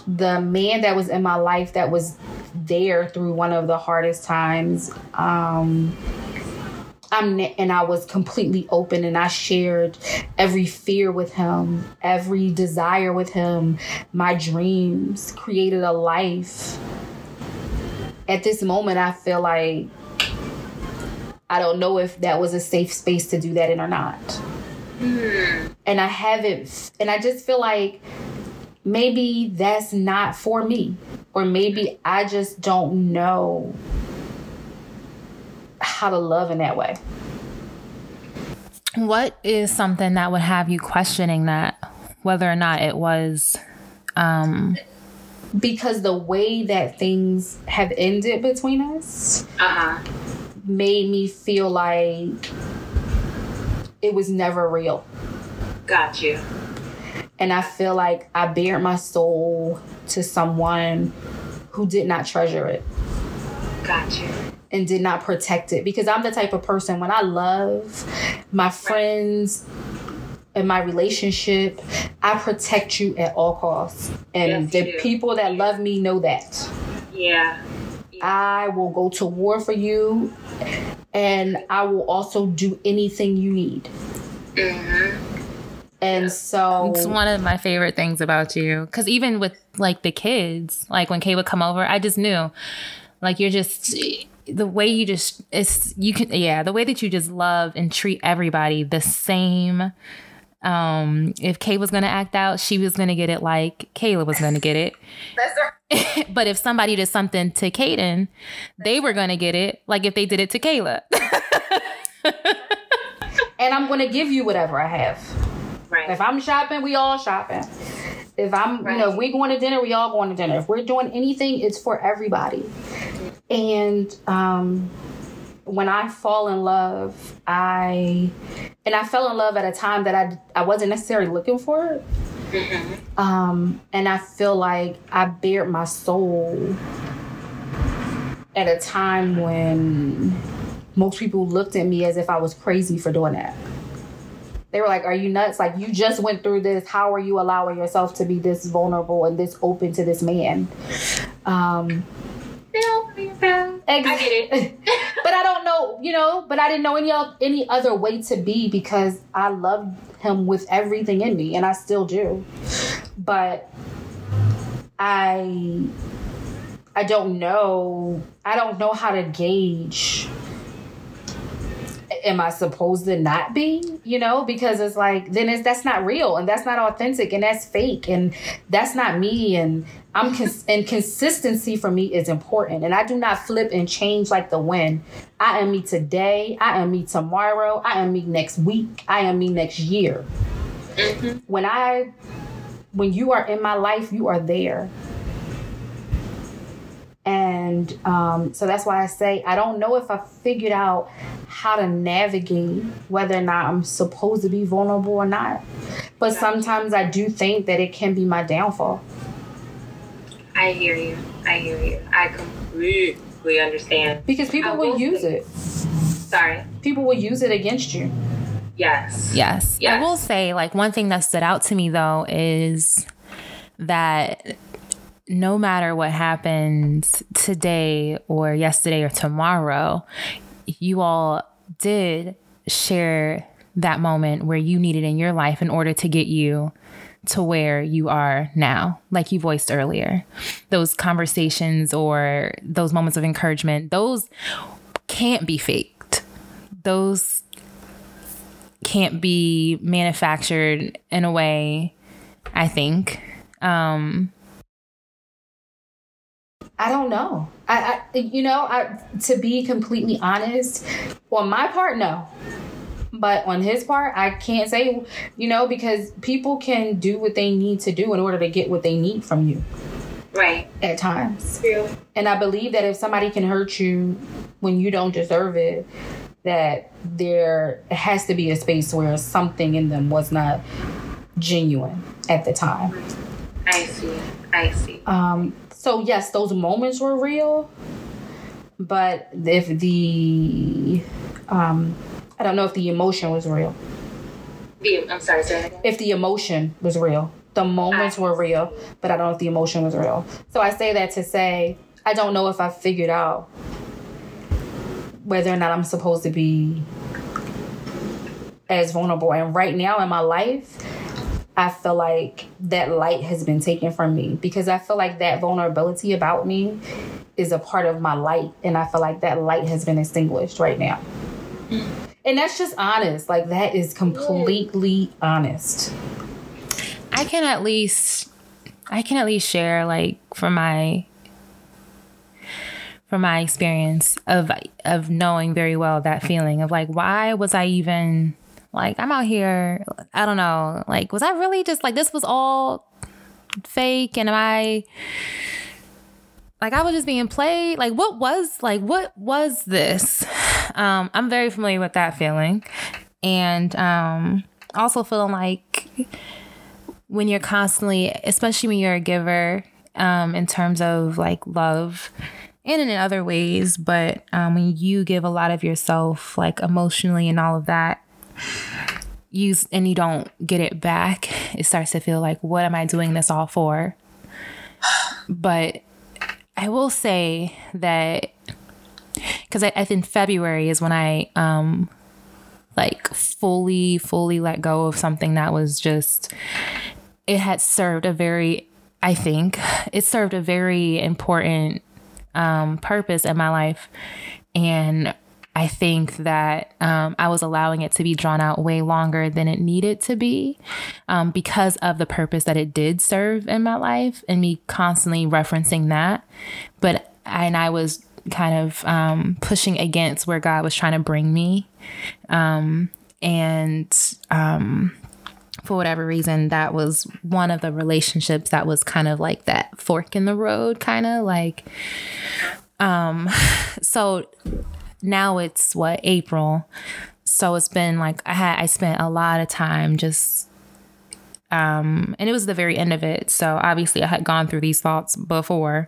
the man that was in my life that was there through one of the hardest times, um, I'm and I was completely open and I shared every fear with him, every desire with him, my dreams, created a life. At this moment, I feel like I don't know if that was a safe space to do that in or not. And I haven't, and I just feel like maybe that's not for me, or maybe I just don't know how to love in that way. What is something that would have you questioning that, whether or not it was um, because the way that things have ended between us Uh huh. made me feel like it was never real. Got you. And I feel like I bared my soul to someone who did not treasure it Got you. and did not protect it. Because I'm the type of person when I love my friends and my relationship, I protect you at all costs. And Yes, the people that love me know that. Yeah. I will go to war for you and I will also do anything you need. Mm-hmm. And so It's one of my favorite things about you. Cause even with like the kids, like when Kay would come over, I just knew like you're just the way you just it's you can yeah, the way that you just love and treat everybody the same. Um, if Kay was gonna act out, she was gonna get it like Kayla was gonna get it. That's right. but if somebody did something to Kaden, they were gonna get it like if they did it to Kayla. and I'm gonna give you whatever I have. Right. If I'm shopping, we all shopping. If I'm, you know, if we going to dinner, we all going to dinner. If we're doing anything, it's for everybody. And um, when I fall in love, I and I fell in love at a time that I I wasn't necessarily looking for it. Um, and I feel like I bared my soul at a time when most people looked at me as if I was crazy for doing that. They were like, Are you nuts? Like, you just went through this. How are you allowing yourself to be this vulnerable and this open to this man? Um, I get it. but I don't know, you know, but I didn't know any, any other way to be because I loved him with everything in me, and I still do. But I. I don't know. I don't know how to gauge am I supposed to not be? You know, because it's like then it's that's not real and that's not authentic and that's fake and that's not me and I'm cons- and consistency for me is important and I do not flip and change like the wind. I am me today. I am me tomorrow. I am me next week. I am me next year. Mm-hmm. When I when you are in my life, you are there. And um, so that's why I say I don't know if I figured out how to navigate whether or not I'm supposed to be vulnerable or not. But sometimes I do think that it can be my downfall. I hear you. I hear you. I completely understand. Because people I will will use it. Sorry. People will use it against you. Yes. Yes. Yes. I will say, like, one thing that stood out to me though is that no matter what happens today or yesterday or tomorrow, you all did share that moment where you needed in your life in order to get you to where you are now, like you voiced earlier. Those conversations or those moments of encouragement, those can't be faked. Those can't be manufactured in a way, I think. Um, I don't know. I, I you know, I to be completely honest, on my part, no. But on his part, I can't say, you know, because people can do what they need to do in order to get what they need from you Right. at times. True. And I believe that if somebody can hurt you when you don't deserve it, that there has to be a space where something in them was not genuine at the time. I see. I see. Um, so yes, those moments were real, but if the um, I don't know if the emotion was real. The- I'm sorry. Again. If the emotion was real, the moments were real, but I don't know if the emotion was real. So I say that to say I don't know if I figured out whether or not I'm supposed to be as vulnerable. And right now in my life, I feel like that light has been taken from me because I feel like that vulnerability about me is a part of my light. And I feel like that light has been extinguished right now. And that's just honest. Like, that is completely honest. I can at least I can at least share like from my from my experience of of knowing very well that feeling of like why was I even like I'm out here I don't know like was I really just like this was all fake and am I like I was just being played? Like what was like what was this? Um I'm very familiar with that feeling. And um also feeling like when you're constantly, especially when you're a giver, um, in terms of like love and in other ways, but um, when you give a lot of yourself, like emotionally and all of that, you and you don't get it back, it starts to feel like, what am I doing this all for? But I will say that because I, I think February is when I um like fully, fully let go of something that was just it had served a very I think it served a very important um, purpose in my life. And I think that um, I was allowing it to be drawn out way longer than it needed to be um, because of the purpose that it did serve in my life and me constantly referencing that. But, and I was kind of um, pushing against where God was trying to bring me. Um, and, um, for whatever reason, that was one of the relationships that was kind of like that fork in the road, kind of like. Um, so now it's what April, so it's been like I had I spent a lot of time just. Um, and it was the very end of it. So obviously, I had gone through these thoughts before,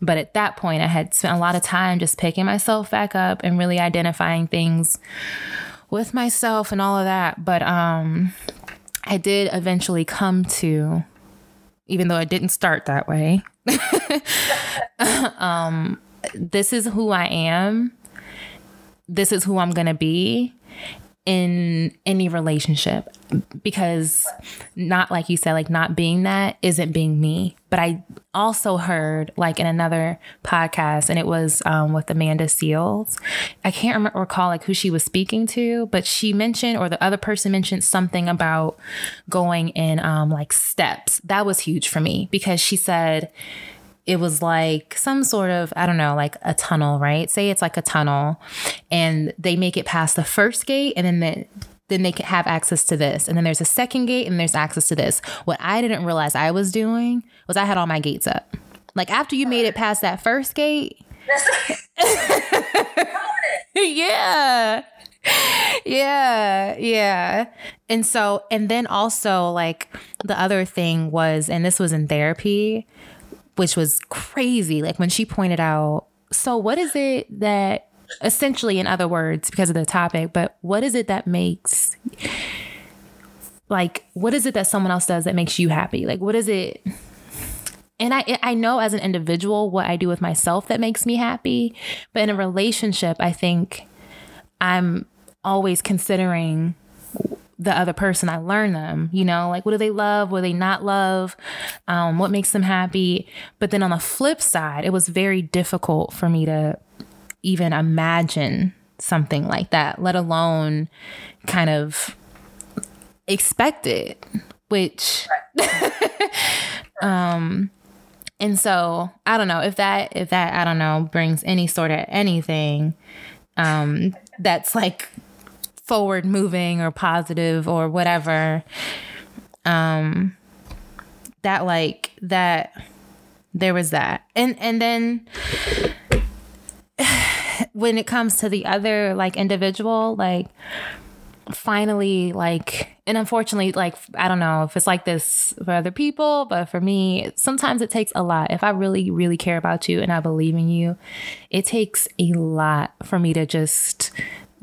but at that point, I had spent a lot of time just picking myself back up and really identifying things with myself and all of that. But um, I did eventually come to, even though I didn't start that way, um, this is who I am. This is who I'm going to be in any relationship. Because not like you said like not being that isn't being me. But i also heard like in another podcast and it was um, with Amanda Seales. I can't remember recall like who she was speaking to but she mentioned or the other person mentioned something about going in um, like steps. That was huge for me because she said it was like some sort of i don't know like a tunnel right? Say it's like a tunnel and they make it past the first gate and then the, then they can have access to this. And then there's a second gate and there's access to this. What i didn't realize i was doing was i had all my gates up. Like after you made it past that first gate yeah. Yeah. Yeah. And so and then also like the other thing was and this was in therapy which was crazy. Like when she pointed out, so what is it that essentially, in other words, because of the topic, but what is it that makes like what is it that someone else does that makes you happy? Like what is it? And I I know as an individual what I do with myself that makes me happy, but in a relationship, I think I'm always considering the other person. I learn them, you know, like what do they love? What do they not love? Um, what makes them happy? But then on the flip side, it was very difficult for me to even imagine something like that, let alone kind of expect it, which, um, and so I don't know if that, if that, I don't know, brings any sort of anything, um, that's like forward moving or positive or whatever um that like that there was that. And and then when it comes to the other like individual like finally like and unfortunately like i don't know if it's like this for other people but for me sometimes it takes a lot. If i really really care about you and i believe in you it takes a lot for me to just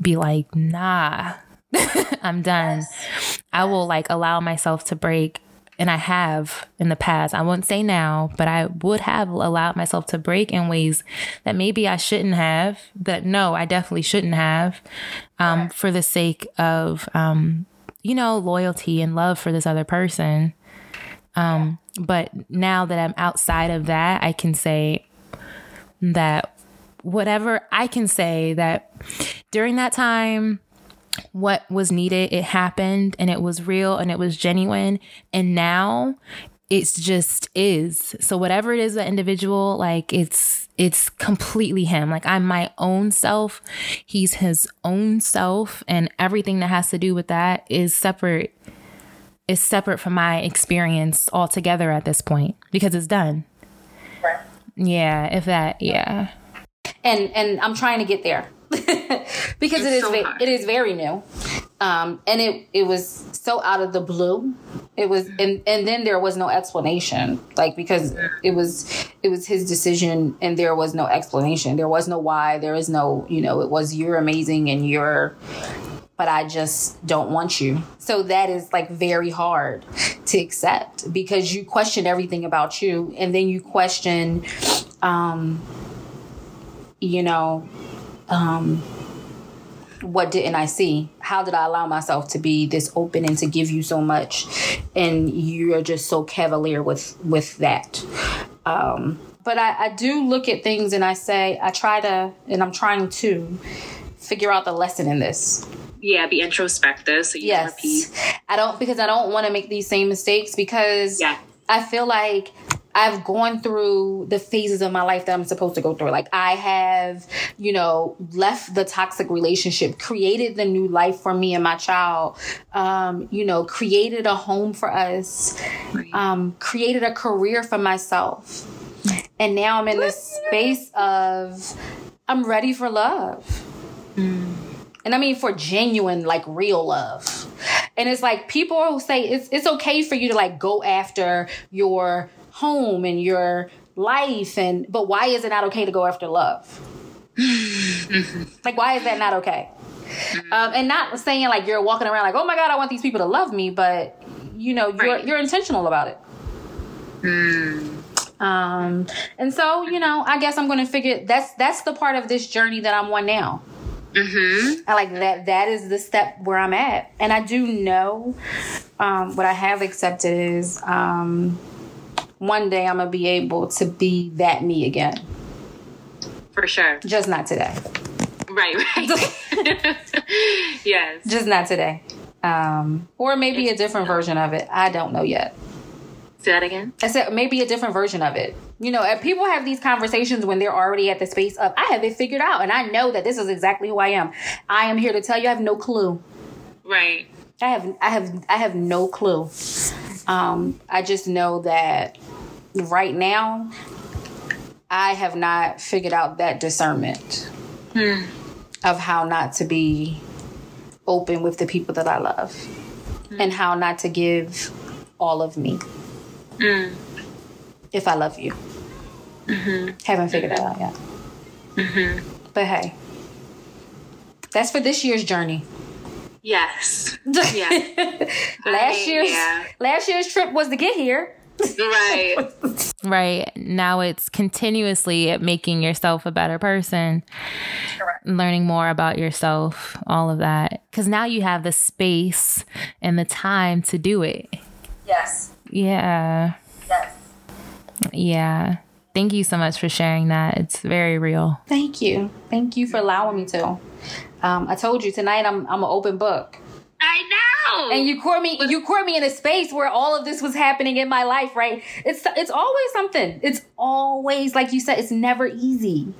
be like, nah, I'm done. Yes. I will like allow myself to break. And I have in the past. I won't say now, but I would have allowed myself to break in ways that maybe I shouldn't have. That no, I definitely shouldn't have, um, for the sake of, um, you know, loyalty and love for this other person. Um, but now that I'm outside of that, I can say that whatever I can say that during that time, what was needed, it happened and it was real and it was genuine. And now it's just is. So whatever it is the individual, like it's it's completely him. Like I'm my own self. He's his own self. And everything that has to do with that is separate is separate from my experience altogether at this point because it's done. Right. Yeah, if that, yeah. and and I'm trying to get there because it is so it is very new, um, and it it was so out of the blue. It was and and then there was no explanation, like because it was it was his decision, and there was no explanation. There was no why. There is no you know it was you're amazing and you're. But I just don't want you. So that is like very hard to accept because you question everything about you, and then you question, um, you know, um, what didn't I see? How did I allow myself to be this open and to give you so much, and you're just so cavalier with with that? Um, but I, I do look at things and I say I try to, and I'm trying to figure out the lesson in this. Yeah, be introspective so you don't repeat. Yes, I don't because I don't want to make these same mistakes because Yeah. I feel like I've gone through the phases of my life that I'm supposed to go through. Like I have, you know, left the toxic relationship, created the new life for me and my child, um, you know, created a home for us, um, created a career for myself. And now I'm in this space of I'm ready for love. And I mean for genuine, like real love. And it's like people who say it's it's okay for you to like go after your home and your life and but why is it not okay to go after love? like why is that not okay? Um, and not saying like you're walking around like, oh my God, I want these people to love me, but you know, you're Right. you're intentional about it. Um, and so, you know, I guess I'm gonna figure that's that's the part of this journey that I'm on now. Mm-hmm. I like that that is the step where I'm at. And I do know um, what I have accepted is um, one day I'm gonna be able to be that me again. For sure. Just not today. Right, right. yes. Just not today. Um, or maybe a different version of it. I don't know yet. Say that again. I said maybe a different version of it. You know, people have these conversations when they're already at the space of I have it figured out and I know that this is exactly who I am. I am here to tell you I have no clue. Right. I have I have I have no clue. Um, I just know that right now I have not figured out that discernment hmm. of how not to be open with the people that I love hmm. and how not to give all of me hmm. if I love you. Mm-hmm. Haven't figured that out yet. Mm-hmm. But hey, that's for this year's journey. Yes. Yeah. last I- year's yeah. last year's trip was to get here. Right. Right. Now it's continuously making yourself a better person, learning more about yourself, all of that. Because now you have the space and the time to do it. Yes. Yeah. Yes. Yeah. Thank you so much for sharing that. It's very real. Thank you. Thank you for allowing me to. Um, I told you tonight I'm I'm an open book. I know. And you caught me you caught me in a space where all of this was happening in my life, right? It's it's always something. It's always like you said, it's never easy.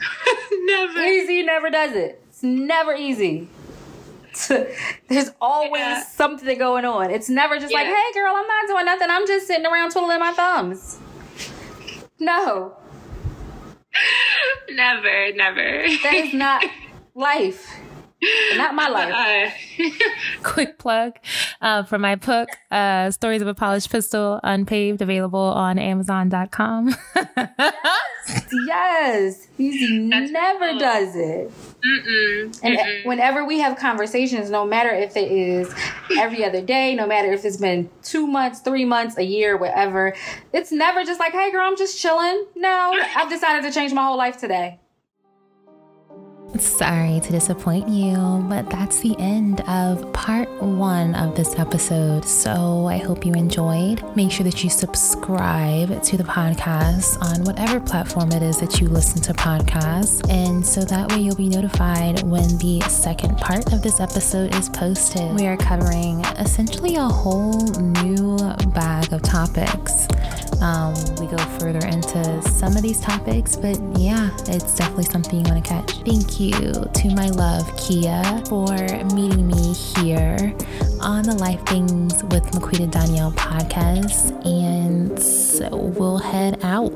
never. Easy never does it. It's never easy. There's always Yeah. something going on. It's never just like, hey girl, I'm not doing nothing. I'm just sitting around twiddling my thumbs. No, Never, never. that is not life. Not my life. Uh, Quick plug uh, for my book, uh, Stories of a Polished Pistol, Unpaved, available on Amazon.com. Yes, he That's never cool. does it. mm-mm, And mm-mm. whenever we have conversations, no matter if it is every other day, no matter if it's been two months, three months, a year, whatever, it's never just like, hey, girl, I'm just chilling. No, I've decided to change my whole life today. Sorry to disappoint you, but that's the end of part one of this episode. So I hope you enjoyed. Make sure that you subscribe to the podcast on whatever platform it is that you listen to podcasts. And so that way you'll be notified when the second part of this episode is posted. We are covering essentially a whole new bag of topics. Um, we go further into some of these topics, but yeah, it's definitely something you want to catch. Thank you to my love, Kiya, for meeting me here on the Life Things with Maquita Donyel podcast, and we'll head out.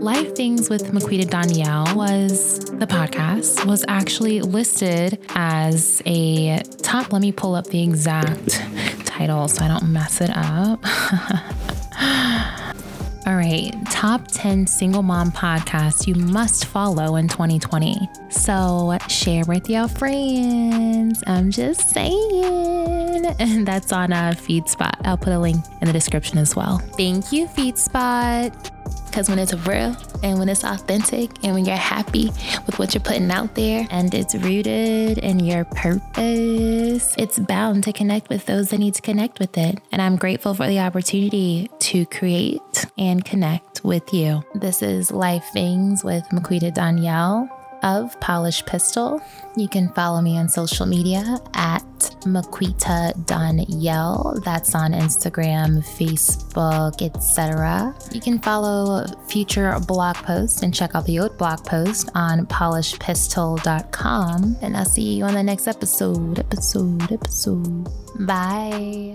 Life Things with Maquita Donyel was the podcast, was actually listed as a top. Let me pull up the exact title so I don't mess it up. All right, top 10 single mom podcasts you must follow in 2020. So share with your friends. I'm just saying. And that's on uh, FeedSpot. I'll put a link in the description as well. Thank you, FeedSpot. Because when it's real and when it's authentic and when you're happy with what you're putting out there and it's rooted in your purpose, it's bound to connect with those that need to connect with it. And I'm grateful for the opportunity to create and connect with you. This is Life Things with Maquita Donyel of Polished Pistol. You can follow me on social media at Maquita Donyel. That's on Instagram, Facebook, etc. You can follow future blog posts and check out the old blog post on polishedpistol.com. And I'll see you on the next episode. Episode, episode. Bye.